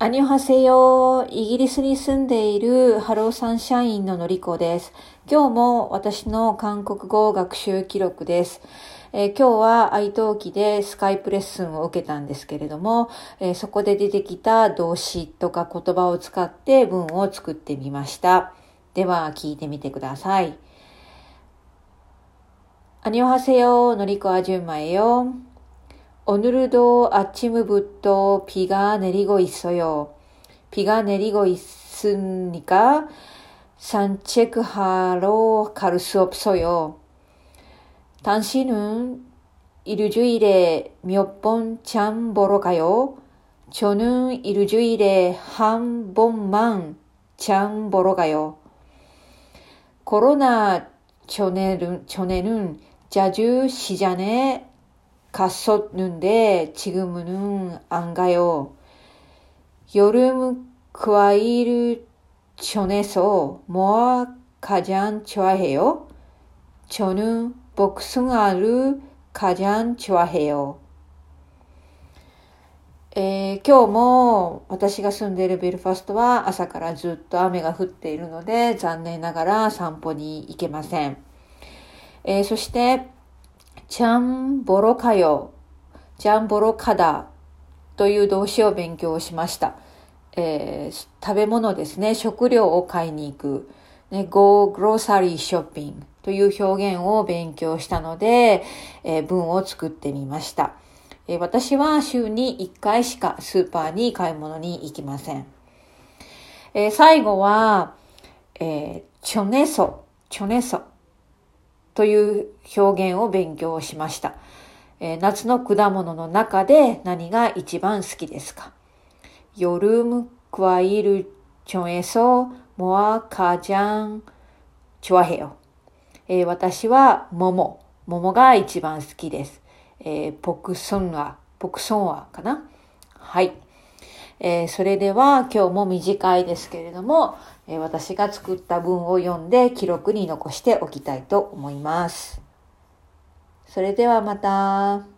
안녕하세요 イギリスに住んでいる Hello Sunshine ののりこです。今日も私の韓国語学習記録です。えー、今日は italki でスカイプレッスンを受けたんですけれども、えー、そこで出てきた動詞とか言葉を使って文を作ってみました。では聞いてみてください。안녕하세요 のりこ 아줌마예요。 오늘도 아침부터 비가 내리고 있어요. 비가 내리고 있으니까 산책하러 갈 수 없어요. 당신은 일주일에 몇번장 보러 가요? 저는 일주일에 한 번만 장 보러 가요. 코로나 전에는, 전에는 자주 시장에 갔었는데 지금은 안 가요. 여름 과일 전에서 뭐 가장 좋아해요? 저는 복숭아를 가장 좋아해요. えー、今日も私が住んでいるベルファストは朝からずっと雨が降っているので残念ながら散歩に行けません。えー、そして ちゃんぼろかよ、ちゃんぼろかだという動詞を勉強しました。えー、食べ物ですね、食料を買いに行く。ね、go grocery shopping という表現を勉強したので、えー、文を作ってみました、えー、私は週に1回しかスーパーに買い物に行きません。えー、最後は、えー、チョネソ、チョネソ。という表現を勉強しました。えー、夏の果物の中で何が一番好きですか？ヨルムクワイルチョエソモアカジャンチュワヘヨ。えー、私は桃。桃が一番好きです。えー、ポクソンア、ポクソンアかな？はい。えー、それでは今日も短いですけれども、えー、私が作った文を読んで記録に残しておきたいと思います。それではまた。